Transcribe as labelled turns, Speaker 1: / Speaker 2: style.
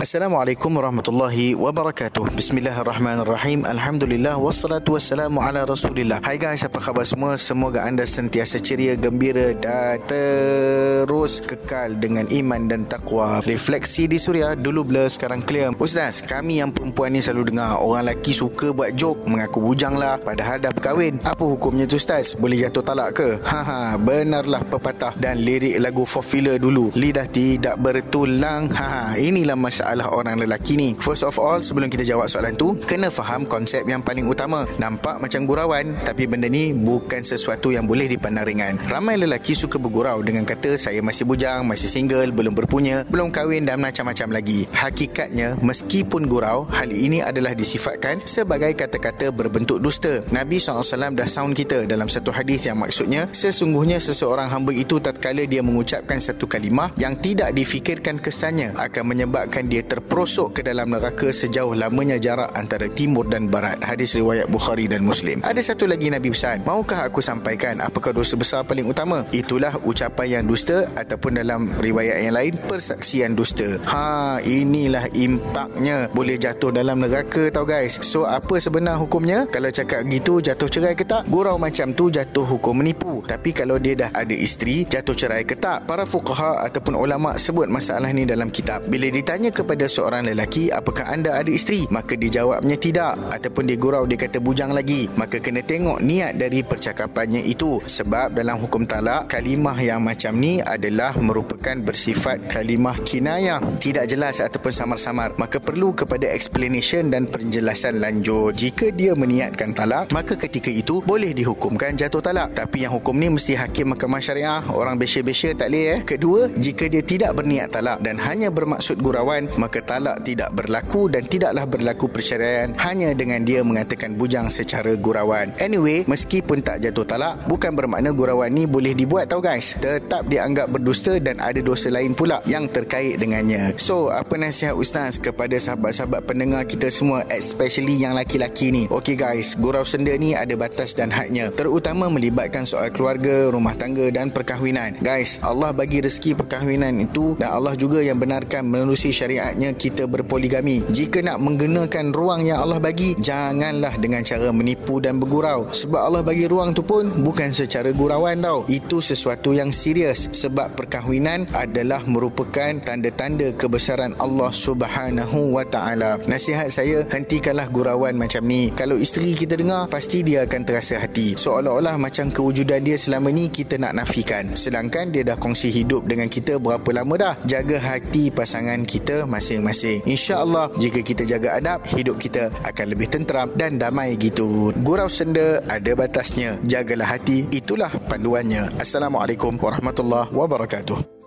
Speaker 1: Assalamualaikum warahmatullahi wabarakatuh. Bismillahirrahmanirrahim. Alhamdulillah wassalatu wassalamu ala Rasulillah. Hai guys, apa khabar semua? Semoga anda sentiasa ceria, gembira dan terus kekal dengan iman dan takwa. Refleksi di Suria dulu blur sekarang clear. Ustaz, kami yang perempuan ni selalu dengar orang lelaki suka buat joke mengaku bujang lah padahal dah berkahwin. Apa hukumnya tu Ustaz? Boleh jatuh talak ke? Haha, benarlah pepatah dan lirik lagu Fofila dulu. Lidah tidak bertulang. Haha, inilah masa masalah orang lelaki ni? First of all, sebelum kita jawab soalan tu, kena faham konsep yang paling utama. Nampak macam gurauan, tapi benda ni bukan sesuatu yang boleh dipandang ringan. Ramai lelaki suka bergurau dengan kata saya masih bujang, masih single, belum berpunya, belum kahwin dan macam-macam lagi. Hakikatnya, meskipun gurau, hal ini adalah disifatkan sebagai kata-kata berbentuk dusta. Nabi SAW dah sound kita dalam satu hadis yang maksudnya, sesungguhnya seseorang hamba itu tatkala dia mengucapkan satu kalimah yang tidak difikirkan kesannya akan menyebabkan dia terperosok ke dalam neraka sejauh lamanya jarak antara timur dan barat. Hadis riwayat Bukhari dan Muslim. Ada satu lagi Nabi pesan, maukah aku sampaikan apakah dosa besar paling utama? Itulah ucapan yang dusta ataupun dalam riwayat yang lain persaksian dusta. Ha, inilah impaknya boleh jatuh dalam neraka tau guys. So apa sebenar hukumnya? Kalau cakap gitu jatuh cerai ke tak? Gurau macam tu jatuh hukum menipu. Tapi kalau dia dah ada isteri, jatuh cerai ke tak? Para fuqaha ataupun ulama sebut masalah ni dalam kitab. Bila ditanya kepada seorang lelaki apakah anda ada isteri? Maka dia jawabnya tidak. Ataupun dia gurau dia kata bujang lagi. Maka kena tengok niat dari percakapannya itu. Sebab dalam hukum talak kalimah yang macam ni adalah merupakan bersifat kalimah kinayah. Tidak jelas ataupun samar-samar. Maka perlu kepada explanation dan penjelasan lanjut. Jika dia meniatkan talak maka ketika itu boleh dihukumkan jatuh talak. Tapi yang hukum ni mesti hakim mahkamah syariah. Orang besya-besya tak boleh eh. Kedua jika dia tidak berniat talak dan hanya bermaksud gurauan maka talak tidak berlaku dan tidaklah berlaku perceraian hanya dengan dia mengatakan bujang secara gurauan. Anyway, meskipun tak jatuh talak, bukan bermakna gurauan ni boleh dibuat tau guys. Tetap dianggap berdusta dan ada dosa lain pula yang terkait dengannya. So, apa nasihat Ustaz kepada sahabat-sahabat pendengar kita semua, especially yang laki-laki ni? Okay guys, gurau senda ni ada batas dan hadnya. Terutama melibatkan soal keluarga, rumah tangga dan perkahwinan. Guys, Allah bagi rezeki perkahwinan itu dan Allah juga yang benarkan menerusi syariat syariatnya kita berpoligami. Jika nak menggunakan ruang yang Allah bagi, janganlah dengan cara menipu dan bergurau. Sebab Allah bagi ruang tu pun bukan secara gurauan tau. Itu sesuatu yang serius sebab perkahwinan adalah merupakan tanda-tanda kebesaran Allah Subhanahu wa taala. Nasihat saya, hentikanlah gurauan macam ni. Kalau isteri kita dengar, pasti dia akan terasa hati. Seolah-olah macam kewujudan dia selama ni kita nak nafikan. Sedangkan dia dah kongsi hidup dengan kita berapa lama dah. Jaga hati pasangan kita masing-masing. InsyaAllah jika kita jaga adab, hidup kita akan lebih tenteram dan damai gitu. Gurau senda ada batasnya. Jagalah hati, itulah panduannya. Assalamualaikum warahmatullahi wabarakatuh.